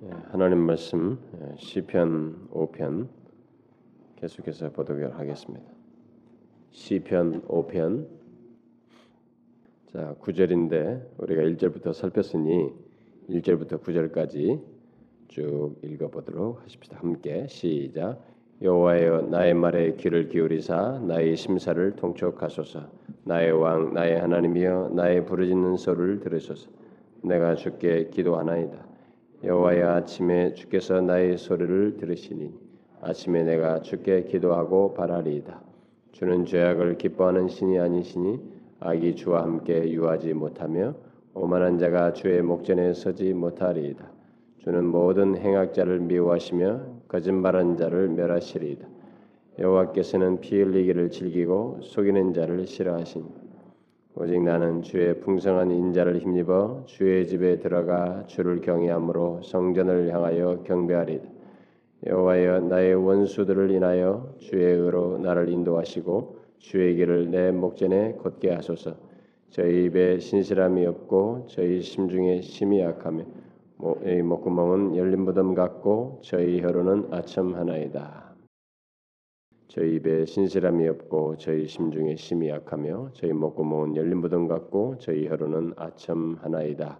예, 하나님 말씀 예, 시편 5편 계속해서 보도록 하겠습니다. 시편 5편. 자 9절인데 우리가 1절부터 살폈으니 1절부터 9절까지 쭉 읽어보도록 하십시다. 함께 시작. 여호와여 나의 말에 귀를 기울이사 나의 심사를 통촉하소서. 나의 왕 나의 하나님이여 나의 부르짖는 소리를 들으소서. 내가 주께 기도하나이다 여호와여 아침에 주께서 나의 소리를 들으시니 아침에 내가 주께 기도하고 바라리이다. 주는 죄악을 기뻐하는 신이 아니시니 악이 주와 함께 유하지 못하며 오만한 자가 주의 목전에 서지 못하리이다. 주는 모든 행악자를 미워하시며 거짓말한 자를 멸하시리이다. 여호와께서는 피 흘리기를 즐기고 속이는 자를 싫어하시니 오직 나는 주의 풍성한 인자를 힘입어 주의 집에 들어가 주를 경외함으로 성전을 향하여 경배하리다. 여호와여 나의 원수들을 인하여 주의 의로 나를 인도하시고 주의 길을 내 목전에 곧게 하소서. 저희 입에 신실함이 없고 저희 심중에 심이 약하며 목구멍은 열린 무덤 같고 저희 혀로는 아첨 하나이다. 저희 입에 신실함이 없고 저희 심중에 심이 약하며 저희 목구멍은 열린 무덤 같고 저희 혀로는 아첨 하나이다.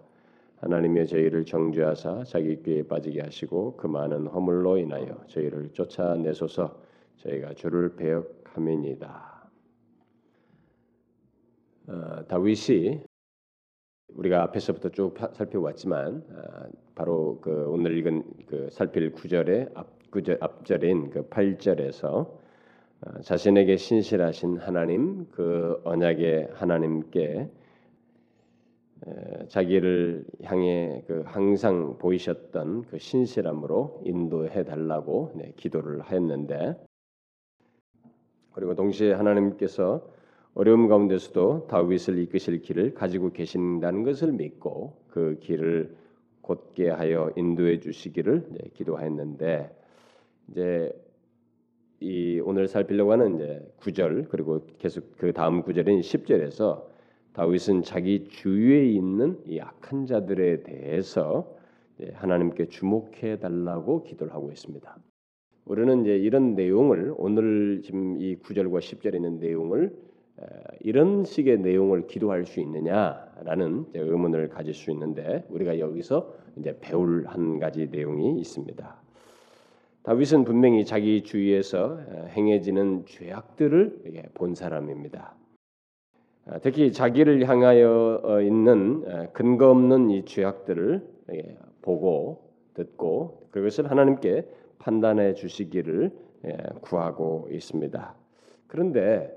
하나님의 저희를 정죄하사 자기 꾀에 빠지게 하시고 그 많은 허물로 인하여 저희를 쫓아내소서 저희가 주를 배역함이니다. 어, 다윗이 우리가 앞에서부터 쭉 살펴왔지만 어, 바로 그 오늘 읽은 그 살필 구절의 앞 구절 앞절인 그 8절에서 어, 자신에게 신실하신 하나님 그 언약의 하나님께 자기를 향해 그 항상 보이셨던 그 신실함으로 인도해 달라고 네, 기도를 하였는데 그리고 동시에 하나님께서 어려움 가운데서도 다윗을 이끄실 길을 가지고 계신다는 것을 믿고 그 길을 곧게 하여 인도해 주시기를 네, 기도하였는데 이제 이 오늘 살피려고 하는 이제 9절 그리고 계속 그 다음 구절인 10절에서 다윗은 자기 주위에 있는 이 악한 자들에 대해서 하나님께 주목해 달라고 기도를 하고 있습니다. 우리는 이제 이런 내용을 오늘 지금 이 9절과 10절에 있는 내용을 이런 식의 내용을 기도할 수 있느냐라는 의문을 가질 수 있는데 우리가 여기서 이제 배울 한 가지 내용이 있습니다. 다윗은 분명히 자기 주위에서 행해지는 죄악들을 본 사람입니다. 아, 특히 자기를 향하여 어, 있는 근거 없는 이 죄악들을 보고 듣고 그것을 하나님께 판단해 주시기를 구하고 있습니다. 그런데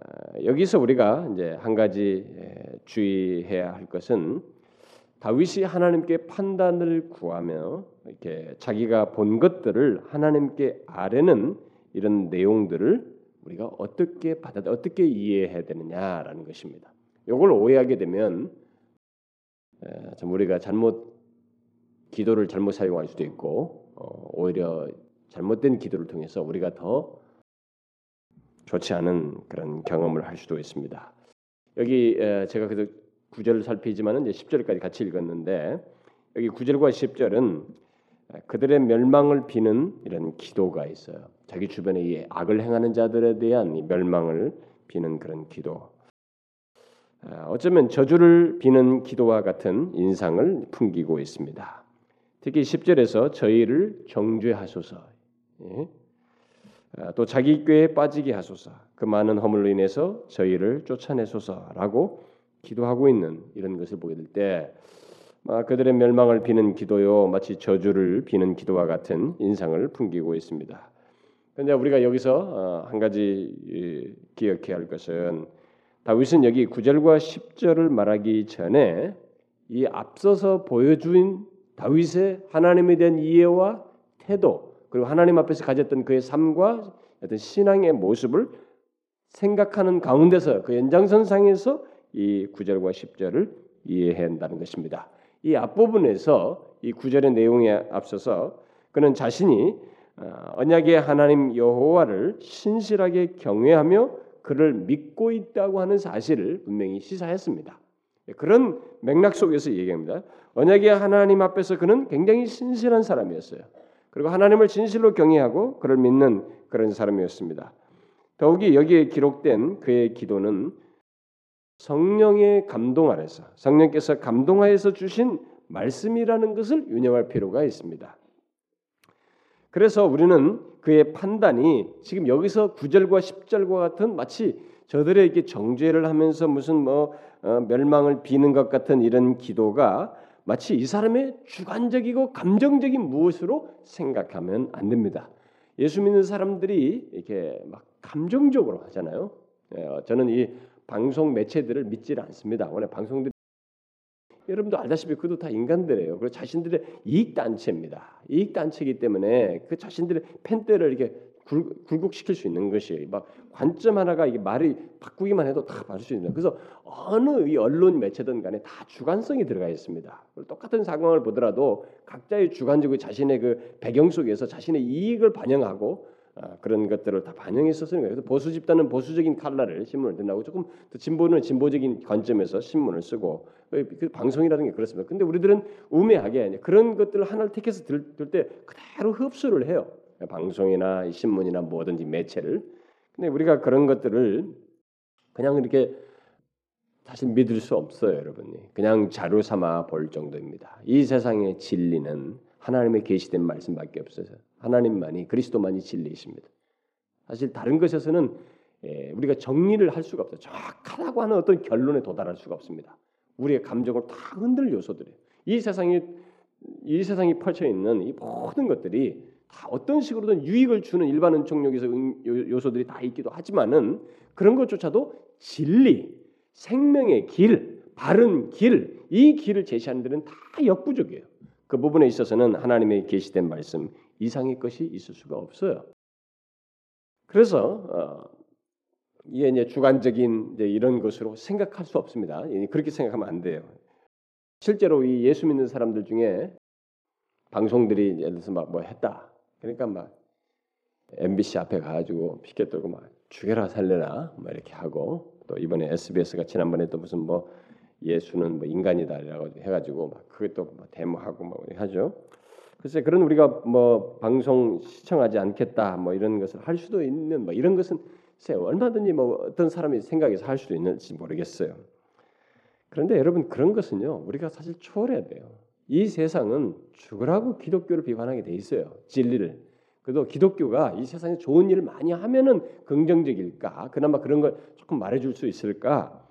아, 여기서 우리가 이제 한 가지 주의해야 할 것은 다윗이 하나님께 판단을 구하며 이렇게 자기가 본 것들을 하나님께 아뢰는 이런 내용들을 우리가 어떻게 받아 어떻게 이해해야 되느냐라는 것입니다. 이걸 오해하게 되면 참 우리가 잘못 기도를 잘못 사용할 수도 있고 어, 오히려 잘못된 기도를 통해서 우리가 더 좋지 않은 그런 경험을 할 수도 있습니다. 여기 제가 그래서 9절을 살피지만은 이제 10절까지 같이 읽었는데 여기 9절과 10절은 그들의 멸망을 비는 이런 기도가 있어요. 자기 주변에 이 악을 행하는 자들에 대한 멸망을 비는 그런 기도. 아, 어쩌면 저주를 비는 기도와 같은 인상을 풍기고 있습니다. 특히 10절에서 저희를 정죄하소서. 예? 아, 또 자기 꾀에 빠지게 하소서. 그 많은 허물로 인해서 저희를 쫓아내소서라고 기도하고 있는 이런 것을 보게 될때 아, 그들의 멸망을 비는 기도요 마치 저주를 비는 기도와 같은 인상을 풍기고 있습니다. 그런데 우리가 여기서 어, 한 가지 기억해야 할 것은 다윗은 여기 9절과 10절을 말하기 전에 이 앞서서 보여준 다윗의 하나님에 대한 이해와 태도 그리고 하나님 앞에서 가졌던 그의 삶과 어떤 신앙의 모습을 생각하는 가운데서 그 연장선상에서 이 9절과 10절을 이해해야 한다는 것입니다. 이 앞부분에서 이 9절의 내용에 앞서서 그는 자신이 어, 언약의 하나님 여호와를 신실하게 경외하며 그를 믿고 있다고 하는 사실을 분명히 시사했습니다. 그런 맥락 속에서 얘기합니다. 언약의 하나님 앞에서 그는 굉장히 신실한 사람이었어요. 그리고 하나님을 진실로 경외하고 그를 믿는 그런 사람이었습니다. 더욱이 여기에 기록된 그의 기도는 성령의 감동 아래서 성령께서 감동하여서 주신 말씀이라는 것을 유념할 필요가 있습니다. 그래서 우리는 그의 판단이 지금 여기서 9절과 10절과 같은 마치 저들에게 정죄를 하면서 무슨 뭐 어, 멸망을 비는 것 같은 이런 기도가 마치 이 사람의 주관적이고 감정적인 무엇으로 생각하면 안 됩니다. 예수 믿는 사람들이 이렇게 막 감정적으로 하잖아요. 예, 저는 이 방송 매체들을 믿지를 않습니다. 원래 방송들 여러분도 알다시피 그도 다 인간들이에요. 그리고 자신들의 이익 단체입니다. 이익 단체이기 때문에 그 자신들의 팬들을 이렇게 굴, 굴곡시킬 수 있는 것이 막 관점 하나가 이게 말이 바꾸기만 해도 다 받을 수 있는. 그래서 어느 이 언론 매체든 간에 다 주관성이 들어가 있습니다. 똑같은 상황을 보더라도 각자의 주관적인 자신의 그 배경 속에서 자신의 이익을 반영하고 아, 그런 것들을 다 반영해서 쓰는 거예요. 그래서 보수 집단은 보수적인 칼라를 신문을 든다고 조금 더 진보는 진보적인 관점에서 신문을 쓰고 그 방송이라는 게 그렇습니다. 근데 우리들은 우매하게 그런 것들을 하나를 택해서 들 때 그대로 흡수를 해요. 방송이나 신문이나 뭐든지 매체를. 근데 우리가 그런 것들을 그냥 이렇게 사실 믿을 수 없어요, 여러분이. 그냥 자료 삼아 볼 정도입니다. 이 세상의 진리는 하나님의 계시된 말씀밖에 없어서 하나님만이 그리스도만이 진리이십니다. 사실 다른 것에서는 예, 우리가 정리를 할 수가 없어요. 정확하다고 하는 어떤 결론에 도달할 수가 없습니다. 우리의 감정을 다 흔들 요소들이에요. 이 세상이 이 세상이 펼쳐 있는 이 모든 것들이 다 어떤 식으로든 유익을 주는 일반은 총력에서 요소들이 다 있기도 하지만은 그런 것조차도 진리, 생명의 길, 바른 길, 이 길을 제시하는 데는 다 역부족이에요. 그 부분에 있어서는 하나님의 계시된 말씀 이상의 것이 있을 수가 없어요. 그래서 어, 이게 이제 주관적인 이제 이런 것으로 생각할 수 없습니다. 그렇게 생각하면 안 돼요. 실제로 이 예수 믿는 사람들 중에 방송들이 예를 들어서 막 뭐 했다. 그러니까 막 MBC 앞에 가가지고 피켓 들고 막 죽여라 살려라 막 이렇게 하고 또 이번에 SBS가 지난번에 또 무슨 뭐 예수는 뭐 인간이다라고 해가지고 막 그것도 뭐 데모하고 막 하죠. 글쎄 그런 우리가 뭐 방송 시청하지 않겠다 뭐 이런 것을 할 수도 있는 뭐 이런 것은 글쎄 얼마든지 뭐 어떤 사람이 생각해서 할 수도 있는지 모르겠어요. 그런데 여러분 그런 것은요 우리가 사실 초월해야 돼요. 이 세상은 죽으라고 기독교를 비판하게 돼 있어요. 진리를. 그래도 기독교가 이 세상에 좋은 일을 많이 하면은 긍정적일까? 그나마 그런 걸 조금 말해줄 수 있을까?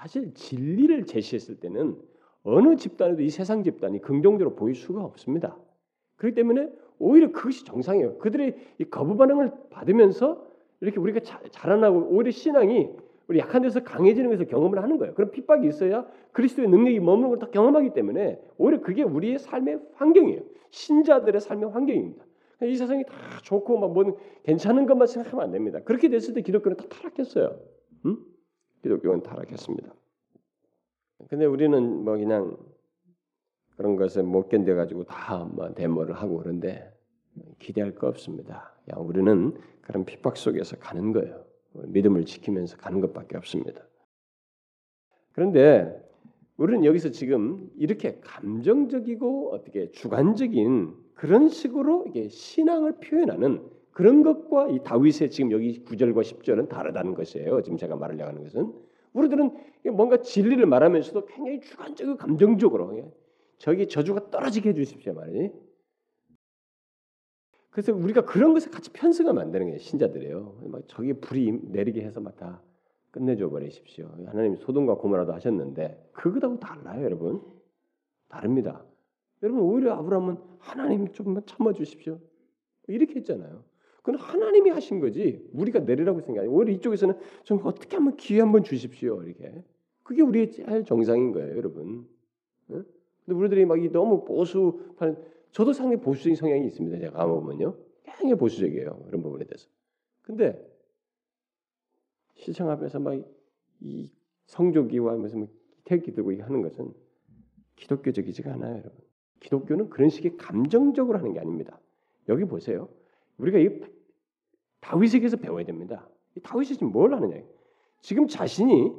사실 진리를 제시했을 때는 어느 집단에도 이 세상 집단이 긍정적으로 보일 수가 없습니다. 그렇기 때문에 오히려 그것이 정상이에요. 그들의 이 거부 반응을 받으면서 이렇게 우리가 자, 자라나고 오히려 신앙이 우리 약한 데서 강해지는 것을 경험을 하는 거예요. 그럼 핍박이 있어야 그리스도의 능력이 머무는 걸 다 경험하기 때문에 오히려 그게 우리의 삶의 환경이에요. 신자들의 삶의 환경입니다. 이 세상이 다 좋고 막뭐 괜찮은 것만 생각하면 안 됩니다. 그렇게 됐을 때 기독교는 다 타락했어요. 음? 기독교는 타락했습니다. 근데 우리는 뭐 그냥 그런 것을 못 견뎌 가지고 다뭐 데모를 하고 그런데 기대할 거 없습니다. 그냥 우리는 그런 핍박 속에서 가는 거예요. 믿음을 지키면서 가는 것밖에 없습니다. 그런데 우리는 여기서 지금 이렇게 감정적이고 어떻게 주관적인 그런 식으로 이게 신앙을 표현하는 그런 것과 이 다윗의 지금 여기 9절과 10절은 다르다는 것이에요. 지금 제가 말하려고 하는 것은 우리들은 뭔가 진리를 말하면서도 굉장히 주관적이고 감정적으로 저기 저주가 떨어지게 해 주십시오 말이. 그래서 우리가 그런 것에 같이 편승하면 안 되는 거예요 신자들이에요. 막 저기 불이 내리게 해서 막 다 끝내줘 버리십시오. 하나님 소돔과 고모라도 하셨는데 그거하고 달라요, 여러분. 다릅니다. 여러분 오히려 아브라함은 하나님 좀만 참아 주십시오. 이렇게 했잖아요. 그건 하나님이 하신 거지 우리가 내리라고 생각해. 오히려 이쪽에서는 좀 어떻게 한번 기회 한번 주십시오. 이렇게. 그게 우리의 제일 정상인 거예요, 여러분. 근데 우리들이 막 너무 보수 저도 상당히 보수적인 성향이 있습니다. 제가 가보면요. 굉장히 보수적이에요. 그런 부분에 대해서. 근데 시청 앞에서 막 이 성조기와 무슨 태극기 들고 하는 것은 기독교적이지가 않아요, 여러분. 기독교는 그런 식의 감정적으로 하는 게 아닙니다. 여기 보세요. 우리가 이 다윗에게서 배워야 됩니다. 이 다윗이 지금 뭘 하느냐? 지금 자신이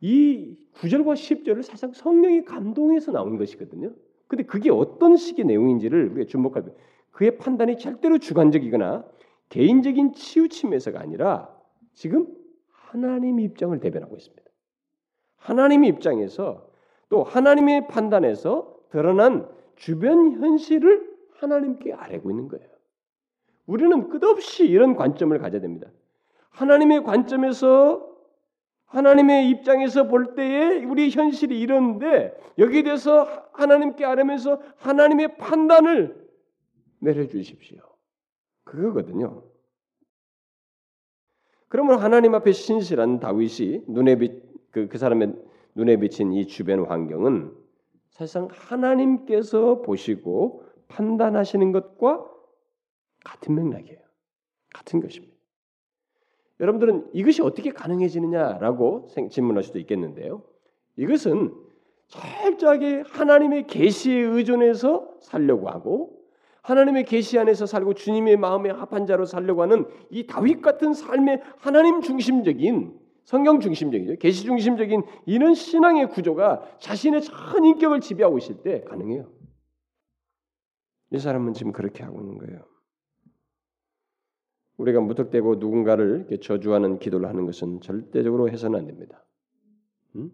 이 9절과 10절을 사실상 성령이 감동해서 나온 것이거든요. 근데 그게 어떤 식의 내용인지를 우리가 주목하면 그의 판단이 절대로 주관적이거나 개인적인 치우침에서가 아니라 지금 하나님 입장을 대변하고 있습니다. 하나님의 입장에서 또 하나님의 판단에서 드러난 주변 현실을 하나님께 아뢰고 있는 거예요. 우리는 끝없이 이런 관점을 가져야 됩니다. 하나님의 관점에서 하나님의 입장에서 볼 때에 우리 현실이 이런데 여기에 대해서 하나님께 아뢰면서 하나님의 판단을 내려주십시오. 그거거든요. 그러면 하나님 앞에 신실한 다윗이 눈에 빛, 그, 그 사람의 눈에 비친 이 주변 환경은 사실상 하나님께서 보시고 판단하시는 것과 같은 맥락이에요. 같은 것입니다. 여러분들은 이것이 어떻게 가능해지느냐라고 질문할 수도 있겠는데요. 이것은 철저하게 하나님의 계시에 의존해서 살려고 하고 하나님의 계시 안에서 살고 주님의 마음에 합한 자로 살려고 하는 이 다윗 같은 삶의 하나님 중심적인 성경 중심적이죠. 계시 중심적인 이런 신앙의 구조가 자신의 전 인격을 지배하고 있을 때 가능해요. 이 사람은 지금 그렇게 하고 있는 거예요. 우리가 무턱대고 누군가를 저주하는 기도를 하는 것은 절대적으로 해서는 안 됩니다. 음?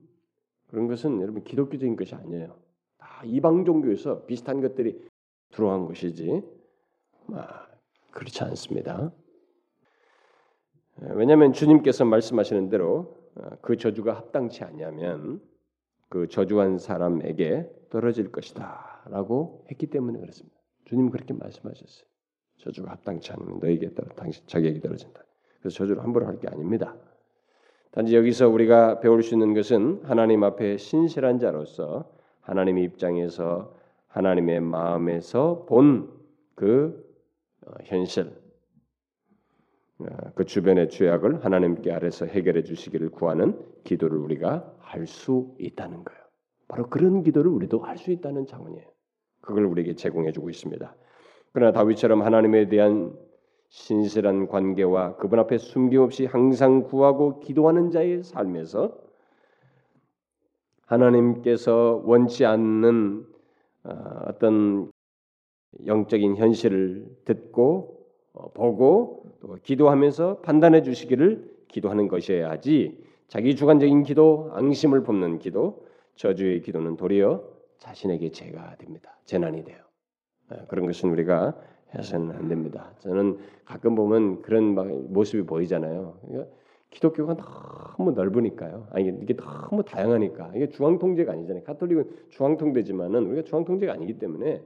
그런 것은 여러분 기독교적인 것이 아니에요. 다 이방 종교에서 비슷한 것들이 들어간 것이지. 아, 그렇지 않습니다. 왜냐하면 주님께서 말씀하시는 대로 어, 그 저주가 합당치 아니하면 그 저주한 사람에게 떨어질 것이다라고 했기 때문에 그렇습니다. 주님 그렇게 말씀하셨어요. 저주가 합당치 않으면 너에게 떨어 당신 자기에게 떨어진다. 그래서 저주를 함부로 할 게 아닙니다. 단지 여기서 우리가 배울 수 있는 것은 하나님 앞에 신실한 자로서 하나님의 입장에서 하나님의 마음에서 본그 어, 현실, 어, 그 주변의 죄악을 하나님께 아래서 해결해 주시기를 구하는 기도를 우리가 할 수 있다는 거예요. 바로 그런 기도를 우리도 할 수 있다는 자원이에요. 그걸 우리에게 제공해 주고 있습니다. 그러나 다윗처럼 하나님에 대한 신실한 관계와 그분 앞에 숨김없이 항상 구하고 기도하는 자의 삶에서 하나님께서 원치 않는 어, 어떤 영적인 현실을 듣고 어, 보고 또 기도하면서 판단해 주시기를 기도하는 것이어야지 자기 주관적인 기도, 앙심을 품는 기도, 저주의 기도는 도리어 자신에게 죄가 됩니다. 재난이 돼요. 예, 그런 것은 우리가 해서는 안 됩니다. 저는 가끔 보면 그런 모습이 보이잖아요. 기독교가 너무 넓으니까요. 아니 이게 너무 다양하니까 이게 중앙 통제가 아니잖아요. 가톨릭은 중앙 통제지만은 우리가 중앙 통제가 아니기 때문에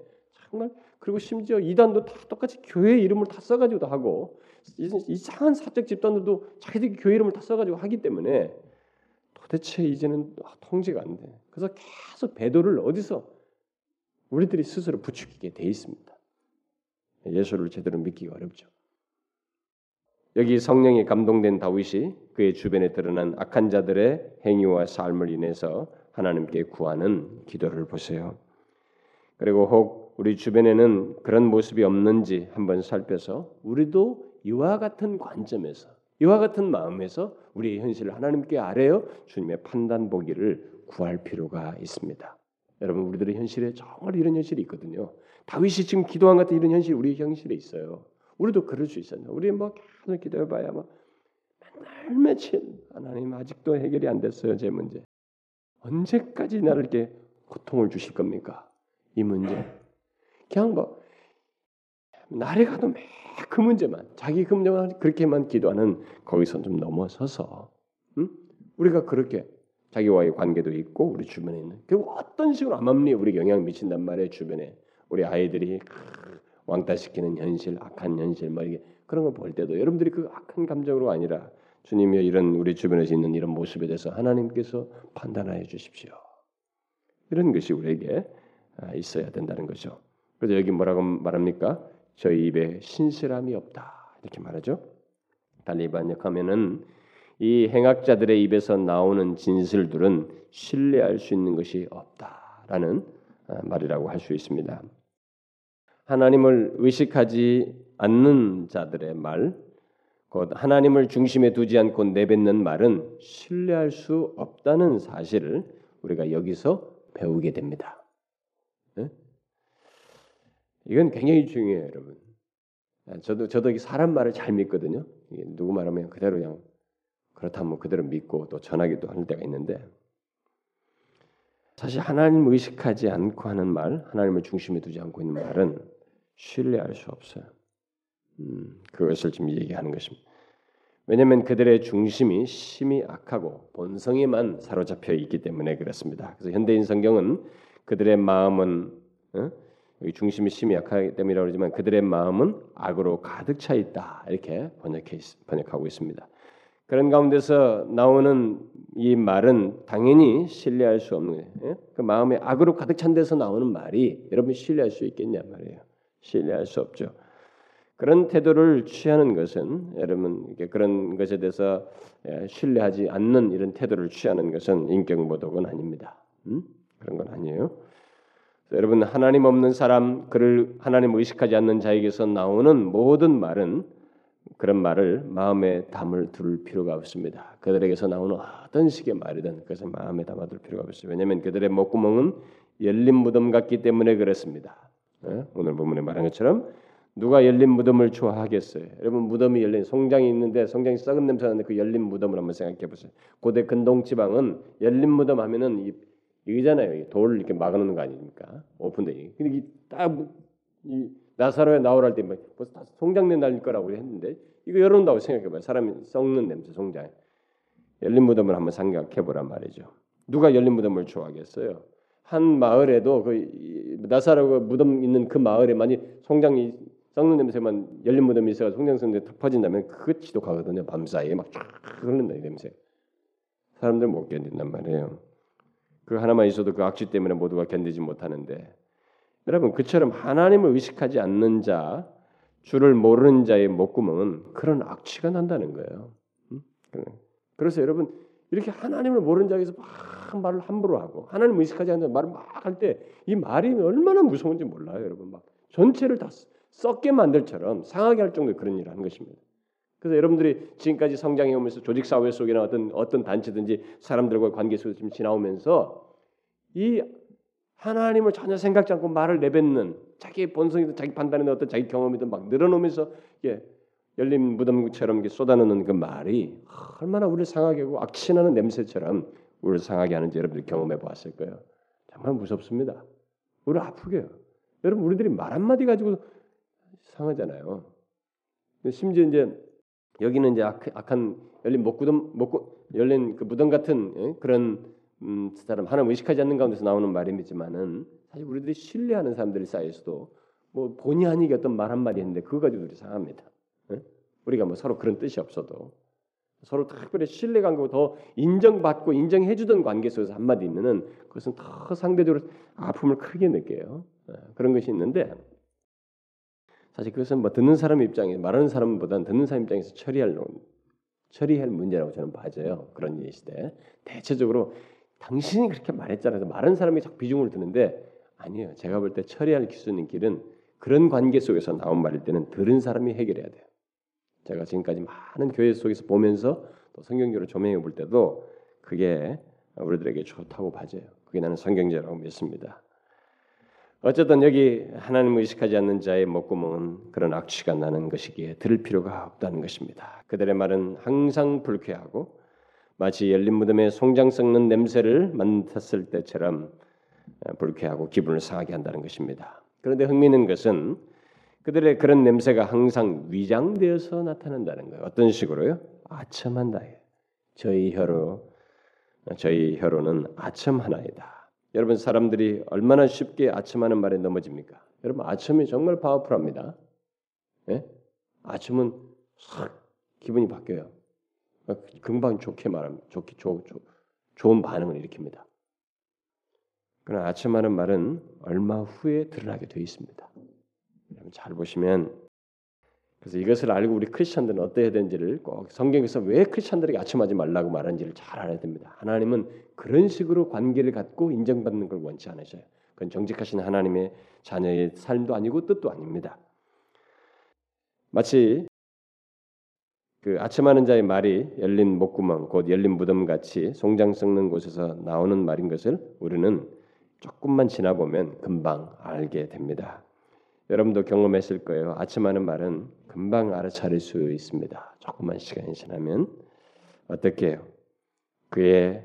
정말 그리고 심지어 이단도 다 똑같이 교회 이름을 다 써가지고도 하고 이상한 사적 집단들도 자기들 교회 이름을 다 써가지고 하기 때문에 도대체 이제는 통제가 안 돼. 그래서 계속 배도를 어디서 우리들이 스스로 부추기게 돼 있습니다. 예수를 제대로 믿기가 어렵죠. 여기 성령에 감동된 다윗이 그의 주변에 드러난 악한 자들의 행위와 삶을 인해서 하나님께 구하는 기도를 보세요. 그리고 혹 우리 주변에는 그런 모습이 없는지 한번 살펴서 우리도 이와 같은 관점에서 이와 같은 마음에서 우리의 현실을 하나님께 아뢰어 주님의 판단 보기를 구할 필요가 있습니다. 여러분 우리들의 현실에 정말 이런 현실이 있거든요. 다윗이 지금 기도한 같은 이런 현실이 우리 현실에 있어요. 우리도 그럴 수 있어요. 우리 뭐 계속 기도해봐야 뭐 맨날 며칠 하나님 아직도 해결이 안 됐어요 제 문제. 언제까지 나를 이렇게 고통을 주실 겁니까? 이 문제. 그냥 뭐 날에 가도 매 그 문제만 자기 그 문제만 그렇게만 기도하는 거기서 좀 넘어서서 응? 우리가 그렇게 자기와의 관계도 있고 우리 주변에 있는 그리고 어떤 식으로 암암리에 우리 영향 미친단 말이에요 주변에 우리 아이들이 왕따시키는 현실 악한 현실 뭐 이게 그런 걸 볼 때도 여러분들이 그 악한 감정으로 아니라 주님이 이런 우리 주변에서 있는 이런 모습에 대해서 하나님께서 판단하여 주십시오 이런 것이 우리에게 아, 있어야 된다는 거죠. 그래서 여기 뭐라고 말합니까? 저희 입에 신실함이 없다 이렇게 말하죠. 달리 번역하면은 이 행악자들의 입에서 나오는 진술들은 신뢰할 수 있는 것이 없다라는 아, 말이라고 할 수 있습니다. 하나님을 의식하지 않는 자들의 말, 곧 하나님을 중심에 두지 않고 내뱉는 말은 신뢰할 수 없다는 사실을 우리가 여기서 배우게 됩니다. 네? 이건 굉장히 중요해요, 여러분. 아, 저도 저도 사람 말을 잘 믿거든요. 누구 말하면 그대로 그냥 그렇다면 그대로 믿고 또 전하기도 할 때가 있는데 사실 하나님 의식하지 않고 하는 말, 하나님을 중심에 두지 않고 있는 말은 신뢰할 수 없어요. 음, 그것을 지금 얘기하는 것입니다. 왜냐하면 그들의 중심이 심히 악하고 본성에만 사로잡혀 있기 때문에 그렇습니다. 그래서 현대인 성경은 그들의 마음은 어? 중심이 심히 약하기 때문이라고 그러지만 그들의 마음은 악으로 가득 차 있다 이렇게 번역해, 번역하고 있습니다. 그런 가운데서 나오는 이 말은 당연히 신뢰할 수 없는 예? 그 마음에 악으로 가득 찬 데서 나오는 말이 여러분 신뢰할 수 있겠냐 말이에요. 신뢰할 수 없죠. 그런 태도를 취하는 것은 여러분 그런 것에 대해서 예, 신뢰하지 않는 이런 태도를 취하는 것은 인격 모독은 아닙니다. 음? 그런 건 아니에요. 여러분 하나님 없는 사람 그를 하나님 의식하지 않는 자에게서 나오는 모든 말은 그런 말을 마음에 담을 둘 필요가 없습니다. 그들에게서 나오는 어떤 식의 말이든 그것을 마음에 담아둘 필요가 없어요. 왜냐하면 그들의 목구멍은 열린 무덤 같기 때문에 그렇습니다. 네? 오늘 본문에 말한 것처럼 누가 열린 무덤을 좋아하겠어요? 여러분 무덤이 열린 송장이 있는데 송장이 썩은 냄새 나는데 그 열린 무덤을 한번 생각해 보세요. 고대 근동 지방은 열린 무덤 하면은 이 이잖아요. 돌 이렇게 막아놓는 거 아닙니까? 오픈돼. 근데 이딱 이 나사로에 나오랄 때 뭐, 벌써 다 송장내 날 거라고 했는데 이거 열어놓는다고 생각해봐요. 사람이 썩는 냄새 송장. 열린 무덤을 한번 생각해 보란 말이죠. 누가 열린 무덤을 좋아하겠어요? 한 마을에도 그 나사로가 무덤 있는 그 마을에 만약 송장이 썩는 냄새만 열린 무덤이 있어가 송장성대 탁 퍼진다면 그거 지독하거든요. 밤사이에 막쫙 흐른다 이 냄새. 사람들 못 견딘단 말이에요. 그 하나만 있어도 그 악취 때문에 모두가 견디지 못하는데 여러분 그처럼 하나님을 의식하지 않는 자, 주를 모르는 자의 목구멍은 그런 악취가 난다는 거예요. 그래서 여러분 이렇게 하나님을 모르는 자에서 막 말을 함부로 하고 하나님 의식하지 않는 말을 막 할 때 이 말이 얼마나 무서운지 몰라요, 여러분. 막 전체를 다 썩게 만들처럼 상하게 할 정도의 그런 일을 하는 것입니다. 그래서 여러분들이 지금까지 성장해 오면서 조직 사회 속이나 어떤 어떤 단체든지 사람들과 관계 속에서 지나오면서 이 하나님을 전혀 생각지 않고 말을 내뱉는 자기 본성이든 자기 판단이든 어떤 자기 경험이든 막 늘어놓으면서 예, 열린 무덤처럼 쏟아내는 그 말이 얼마나 우리를 상하게 하고 악취나는 냄새처럼 우리를 상하게 하는지 여러분들 경험해 보았을 거예요. 정말 무섭습니다. 우리 아프게 요 여러분 우리들이 말 한마디 가지고 상하잖아요. 심지어 이제 여기는 이제 악, 한 열린 목구덤 목구 열린 그 무덤 같은 예? 그런 음, 사람 하나님 의식하지 않는 가운데서 나오는 말이지만은 사실 우리들이 신뢰하는 사람들 사이에서도 뭐 본의 아니게 어떤 말 한마디 했는데 그거 가지고 우리 상합니다. 예? 우리가 뭐 서로 그런 뜻이 없어도 서로 특별히 신뢰 관계고 더 인정받고 인정해주던 관계 속에서 한마디 있면은 그것은 더 상대적으로 아픔을 크게 느껴요. 예, 그런 것이 있는데 사실 그것은 뭐 듣는 사람 입장에 말하는 사람보다는 듣는 사람 입장에서 처리할 처리할 문제라고 저는 봐져요. 그런 예시대 대체적으로 당신이 그렇게 말했잖아요. 말하는 사람이 자 비중을 두는데 아니에요. 제가 볼 때 처리할 수 있는 길은 그런 관계 속에서 나온 말일 때는 들은 사람이 해결해야 돼요. 제가 지금까지 많은 교회 속에서 보면서 또 성경적으로 조명해 볼 때도 그게 우리들에게 좋다고 봐져요. 그게 나는 성경제라고 믿습니다. 어쨌든 여기 하나님을 의식하지 않는 자의 목구멍은 그런 악취가 나는 것이기에 들을 필요가 없다는 것입니다. 그들의 말은 항상 불쾌하고 마치 열린 무덤에 송장 썩는 냄새를 맡았을 때처럼 불쾌하고 기분을 상하게 한다는 것입니다. 그런데 흥미있는 것은 그들의 그런 냄새가 항상 위장되어서 나타난다는 거예요. 어떤 식으로요? 아첨한다. 저희 혀로 저희 혀로는 아첨 하나이다. 여러분 사람들이 얼마나 쉽게 아첨하는 말에 넘어집니까? 여러분 아첨이 정말 파워풀합니다. 예? 아첨은 확 기분이 바뀌어요. 금방 좋게 말하면 좋게 좋, 좋, 좋은 반응을 일으킵니다. 그러나 아첨하는 말은 얼마 후에 드러나게 되어 있습니다. 잘 보시면 그래서 이것을 알고 우리 크리스천들은 해야 되는지를 꼭 성경에서 왜 크리스천들에게 아첨하지 말라고 말하는지를 잘 알아야 됩니다. 하나님은 그런 식으로 관계를 갖고 인정받는 걸 원치 않으셔요. 그건 정직하신 하나님의 자녀의 삶도 아니고 뜻도 아닙니다. 마치 그 아첨하는 자의 말이 열린 목구멍 곧 열린 무덤 같이 송장 썩는 곳에서 나오는 말인 것을 우리는 조금만 지나 보면 금방 알게 됩니다. 여러분도 경험했을 거예요. 아첨하는 말은 금방 알아차릴 수 있습니다. 조금만 시간이 지나면 어떻게 해요? 그의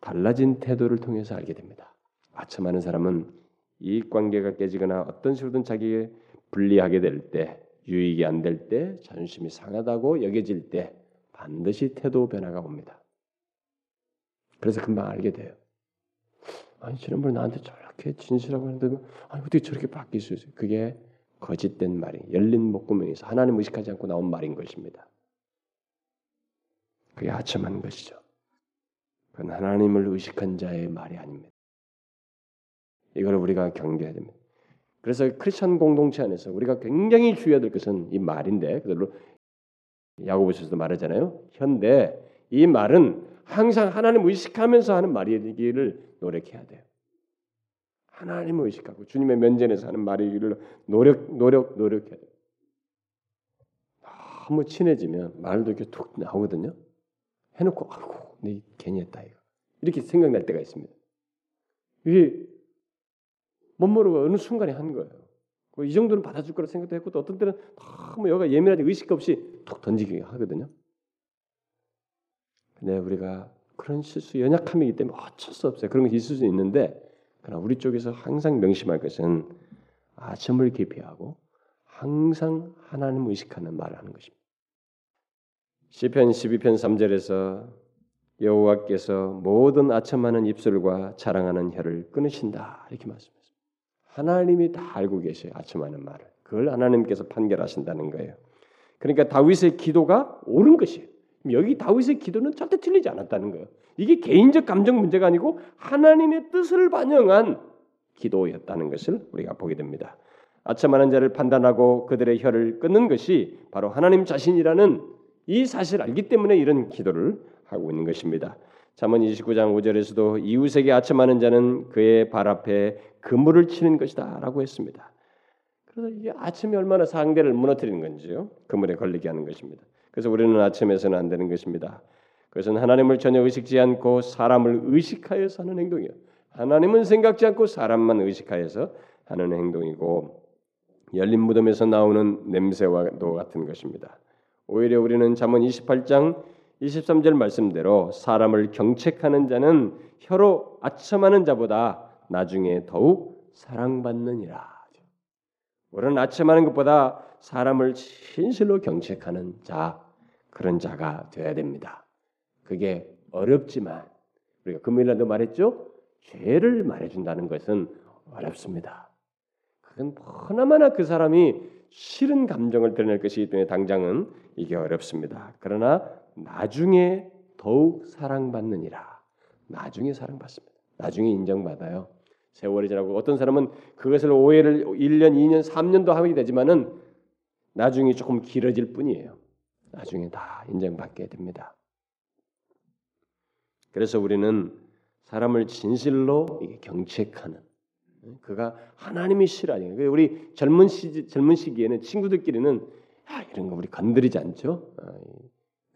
달라진 태도를 통해서 알게 됩니다. 아첨하는 사람은 이익 관계가 깨지거나 어떤 식으로든 자기에 불리하게 될 때, 유익이 안 될 때, 자존심이 상하다고 여겨질 때 반드시 태도 변화가 옵니다. 그래서 금방 알게 돼요. 아니 지난번에 나한테 저렇게 진실하고 하는데 아니 어떻게 저렇게 바뀔 수 있어요? 그게 거짓된 말이 열린 목구멍에서 하나님 의식하지 않고 나온 말인 것입니다. 그게 아첨한 것이죠. 그건 하나님을 의식한 자의 말이 아닙니다. 이걸 우리가 경계해야 됩니다. 그래서 크리스천 공동체 안에서 우리가 굉장히 주의해야 될 것은 이 말인데 그대로 야고보서도 말하잖아요. 현대 이 말은 항상 하나님 의식하면서 하는 말이기를 노력해야 돼요. 하나님을 의식하고 주님의 면전에서 하는 말이기를 노력 노력 노력해야 돼요. 너무 친해지면 말도 이렇게 툭 나오거든요. 해놓고 아이고 내 괜히 했다 이거 이렇게 생각날 때가 있습니다. 이게 못 모르고 어느 순간에 한 거예요. 이 정도는 받아줄 거라 생각도 했고 또 어떤 때는 너무 여가 예민하지 의식 없이 툭 던지기 하거든요. 근데 우리가 그런 실수 연약함이기 때문에 어쩔 수 없어요. 그런 게 있을 수 있는데 그러나 우리 쪽에서 항상 명심할 것은 아첨을 기피하고 항상 하나님 의식하는 말을 하는 것입니다. 시편 12편 3절에서 여호와께서 모든 아첨하는 입술과 자랑하는 혀를 끊으신다 이렇게 말씀했습니다. 하나님이 다 알고 계셔요 아첨하는 말을 그걸 하나님께서 판결하신다는 거예요. 그러니까 다윗의 기도가 옳은 것이에요. 여기 다윗의 기도는 절대 틀리지 않았다는 거예요. 이게 개인적 감정 문제가 아니고 하나님의 뜻을 반영한 기도였다는 것을 우리가 보게 됩니다. 아첨하는 자를 판단하고 그들의 혀를 끊는 것이 바로 하나님 자신이라는 이 사실을 알기 때문에 이런 기도를 하고 있는 것입니다. 잠언 29장 5절에서도 이웃에게 아첨하는 자는 그의 발 앞에 그물을 치는 것이다라고 했습니다. 그래서 이게 아침이 얼마나 상대를 무너뜨리는 건지요. 그물에 걸리게 하는 것입니다. 그래서 우리는 아침에서는 안 되는 것입니다. 그것은 하나님을 전혀 의식지 않고 사람을 의식하여서 하는 행동이에요. 하나님은 생각지 않고 사람만 의식하여서 하는 행동이고 열린 무덤에서 나오는 냄새와도 같은 것입니다. 오히려 우리는 잠언 28장 23절 말씀대로 사람을 경책하는 자는 혀로 아첨하는 자보다 나중에 더욱 사랑받느니라. 우리는 아첨하는 것보다 사람을 진실로 경책하는 자, 그런 자가 되어야 됩니다. 그게 어렵지만 우리가 금요일날도 말했죠. 죄를 말해준다는 것은 어렵습니다. 그건 보나마나 그 사람이 싫은 감정을 드러낼 것이기 때문에 당장은 이게 어렵습니다. 그러나 나중에 더욱 사랑받느니라. 나중에 사랑받습니다. 나중에 인정받아요. 세월이 지나고 어떤 사람은 그것을 오해를 1년, 2년, 3년도 하게 되지만은 나중에 조금 길어질 뿐이에요. 나중에 다 인정받게 됩니다. 그래서 우리는 사람을 진실로 경책하는 그가 하나님이 싫어하니 우리 젊은 시 젊은 시기에는 친구들끼리는 야, 이런 거 우리 건드리지 않죠. 아,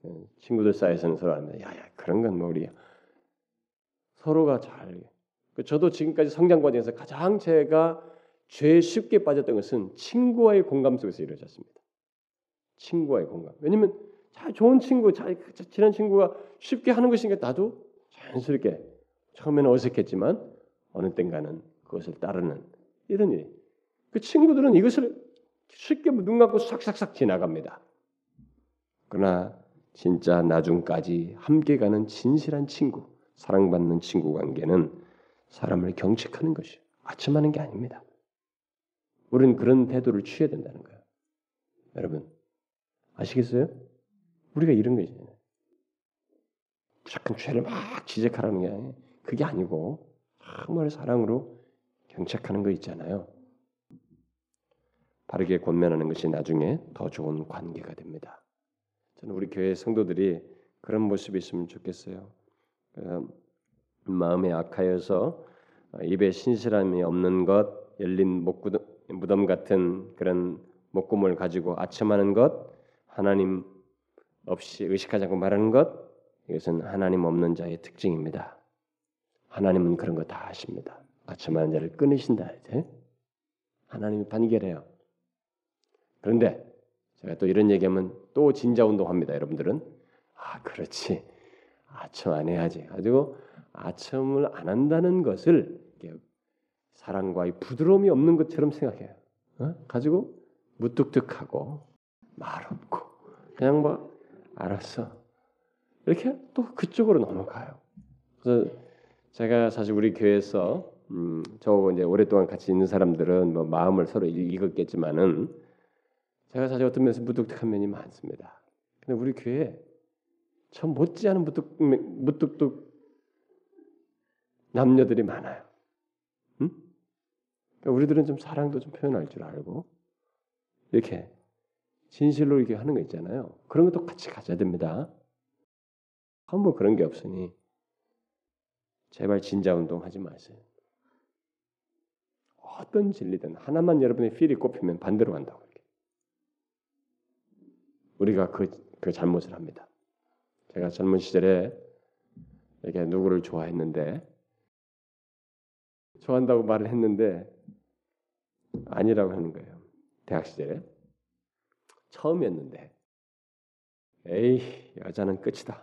그 친구들 사이에서는 서로 야야 그런 건 뭐 우리 서로가 잘그 저도 지금까지 성장 과정에서 가장 제가 죄에 쉽게 빠졌던 것은 친구와의 공감 속에서 이루어졌습니다. 친구와의 공감. 왜냐면 잘 좋은 친구, 잘 친한 친구가 쉽게 하는 것이니까 나도 자연스럽게 처음에는 어색했지만 어느 땐가는 그것을 따르는 이런 일. 그 친구들은 이것을 쉽게 눈 감고 싹싹싹 지나갑니다. 그러나 진짜 나중까지 함께 가는 진실한 친구, 사랑받는 친구 관계는 사람을 경책하는 것이요. 아첨하는 게 아닙니다. 우리는 그런 태도를 취해야 된다는 거예요. 여러분, 아시겠어요? 우리가 이런 거지. 무조건 죄를 막 지적하라는 게 아니에요. 그게 아니고 정말 사랑으로 경책하는 거 있잖아요. 바르게 권면하는 것이 나중에 더 좋은 관계가 됩니다. 저는 우리 교회 성도들이 그런 모습이 있으면 좋겠어요. 그 마음에 악하여서 입에 신실함이 없는 것, 열린 목구덩, 무덤 같은 그런 목구멍을 가지고 아첨하는 것, 하나님 없이 의식하지 않고 말하는 것 이것은 하나님 없는 자의 특징입니다. 하나님은 그런 거 다 아십니다. 아첨하는 자를 끊으신다 이제 하나님이 판결해요. 그런데 제가 또 이런 얘기하면 또 진자 운동합니다. 여러분들은 아 그렇지 아첨 안 해야지. 가지고 아첨을 안 한다는 것을 사랑과의 부드러움이 없는 것처럼 생각해요. 어? 가지고 무뚝뚝하고 말 없고 그냥 뭐 알았어 이렇게 또 그쪽으로 넘어가요. 그래서 제가 사실 우리 교회에서 음, 저 이제 오랫동안 같이 있는 사람들은 뭐 마음을 서로 읽었겠지만은 제가 사실 어떤 면에서 무뚝뚝한 면이 많습니다. 근데 우리 교회 참 못지않은 무뚝 무뚝뚝 남녀들이 많아요. 응? 그러니까 우리들은 좀 사랑도 좀 표현할 줄 알고 이렇게 진실로 이렇게 하는 거 있잖아요. 그런 것도 같이 가져야 됩니다. 한번 그런 게 없으니 제발 진자 운동 하지 마세요. 어떤 진리든 하나만 여러분의 필이 꼽히면 반대로 간다고 이렇게. 우리가 그, 그 잘못을 합니다. 제가 젊은 시절에 이렇게 누구를 좋아했는데 좋아한다고 말을 했는데 아니라고 하는 거예요. 대학 시절에 처음이었는데 에이 여자는 끝이다.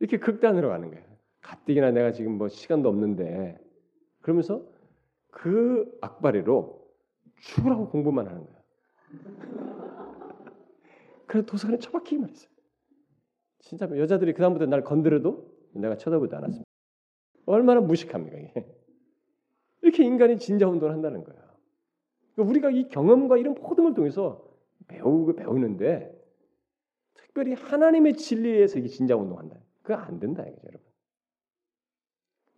이렇게 극단으로 가는 거예요. 가뜩이나 내가 지금 뭐 시간도 없는데 그러면서 그 악바리로 죽으라고 공부만 하는 거야. 그래서 도서관에 처박히기만 했어요. 진짜 여자들이 그 다음부터 날 건드려도 내가 쳐다보지 않았습니다. 얼마나 무식합니까 이게. 이렇게 인간이 진자 운동을 한다는 거야. 그러니까 우리가 이 경험과 이런 모든 걸 통해서 배우고 배우는데 특별히 하나님의 진리에서 이 진자 운동한다. 그거 안 된다 이거죠, 여러분.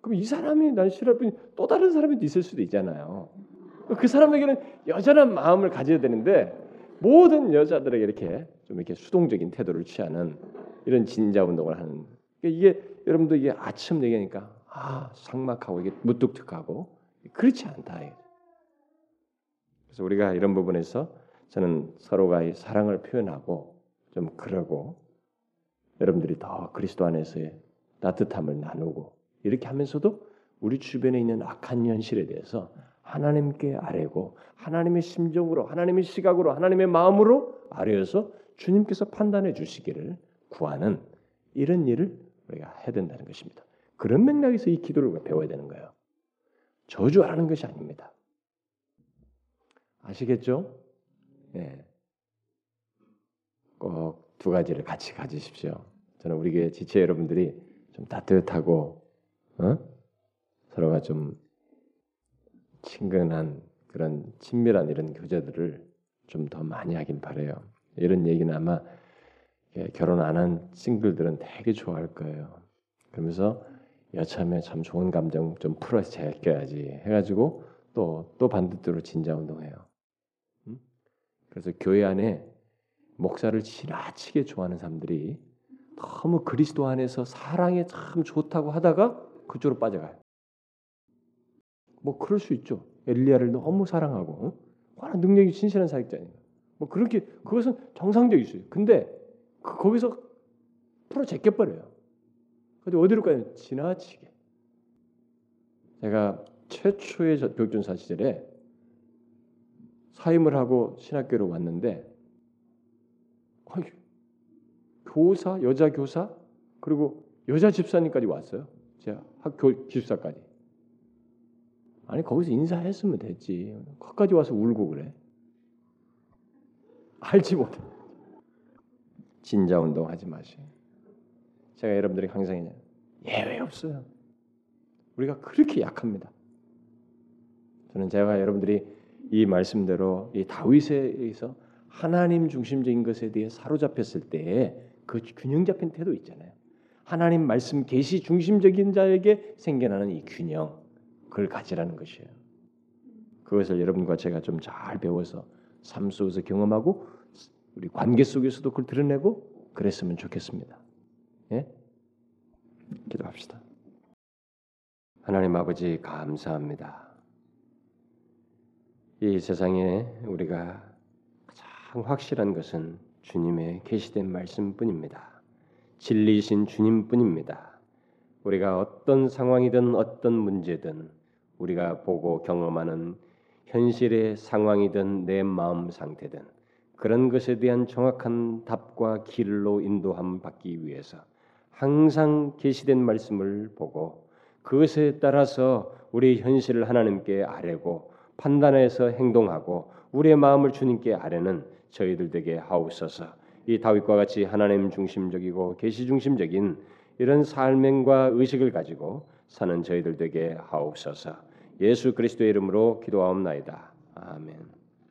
그럼 이 사람이 난 싫어할 뿐이 또 다른 사람이 있을 수도 있잖아요. 그 사람에게는 여전한 마음을 가져야 되는데 모든 여자들에게 이렇게 좀 이렇게 수동적인 태도를 취하는 이런 진자 운동을 하는 그러니까 이게 여러분도 이게 아침 얘기하니까 아 상막하고 이게 무뚝뚝하고 그렇지 않다. 그래서 우리가 이런 부분에서 저는 서로가 사랑을 표현하고 좀 그러고 여러분들이 더 그리스도 안에서의 따뜻함을 나누고 이렇게 하면서도 우리 주변에 있는 악한 현실에 대해서 하나님께 아뢰고 하나님의 심정으로 하나님의 시각으로 하나님의 마음으로 아뢰어서 주님께서 판단해 주시기를 구하는 이런 일을 우리가 해야 된다는 것입니다. 그런 맥락에서 이 기도를 배워야 되는 거예요. 저주하는 것이 아닙니다. 아시겠죠? 네. 꼭두 가지를 같이 가지십시오. 저는 우리 지체 여러분들이 좀 따뜻하고 어? 서로가 좀 친근한 그런 친밀한 이런 교제들을 좀 더 많이 하길 바래요. 이런 얘기는 아마 결혼 안 한 싱글들은 되게 좋아할 거예요. 그러면서 여참에 참 좋은 감정 좀 풀어서 제껴야지 해가지고 또 또 반대로 진자 운동해요. 그래서 교회 안에 목사를 지나치게 좋아하는 사람들이 너무 그리스도 안에서 사랑에 참 좋다고 하다가 그쪽으로 빠져가요. 뭐 그럴 수 있죠. 엘리야를 너무 사랑하고 워낙 능력이 신실한 사역자니까. 뭐 그렇게 그것은 정상적일 수 있어요. 근데 그 거기서 풀어 제껴버려요. 근데 어디로 가요? 지나치게. 제가 최초의 벽준사 시절에 사임을 하고 신학교로 왔는데 아니, 교사 여자 교사 그리고 여자 집사님까지 왔어요. 제 학교 기숙사까지. 아니 거기서 인사했으면 됐지. 거기까지 와서 울고 그래. 알지 못해. 진자 운동 하지 마세요. 제가 여러분들이 항상 예외 없어요. 우리가 그렇게 약합니다. 저는 제가 여러분들이 이 말씀대로 이 다윗에 의해서 하나님 중심적인 것에 대해 사로잡혔을 때에 그 균형 잡힌 태도 있잖아요. 하나님 말씀 계시 중심적인 자에게 생겨나는 이 균형 그걸 가지라는 것이에요. 그것을 여러분과 제가 좀 잘 배워서 삶 속에서 경험하고 우리 관계 속에서도 그걸 드러내고 그랬으면 좋겠습니다. 예? 기도합시다. 하나님 아버지 감사합니다. 이 세상에 우리가 가장 확실한 것은 주님의 계시된 말씀뿐입니다. 진리이신 주님뿐입니다. 우리가 어떤 상황이든 어떤 문제든 우리가 보고 경험하는 현실의 상황이든 내 마음 상태든 그런 것에 대한 정확한 답과 길로 인도함 받기 위해서 항상 계시된 말씀을 보고 그것에 따라서 우리 현실을 하나님께 아뢰고 판단해서 행동하고 우리의 마음을 주님께 아뢰는 저희들 에게 하옵소서. 이 다윗과 같이 하나님 중심적이고 계시 중심적인 이런 삶과 의식을 가지고 사는 저희들 에게 하옵소서. 예수 그리스도의 이름으로 기도하옵나이다. 아멘.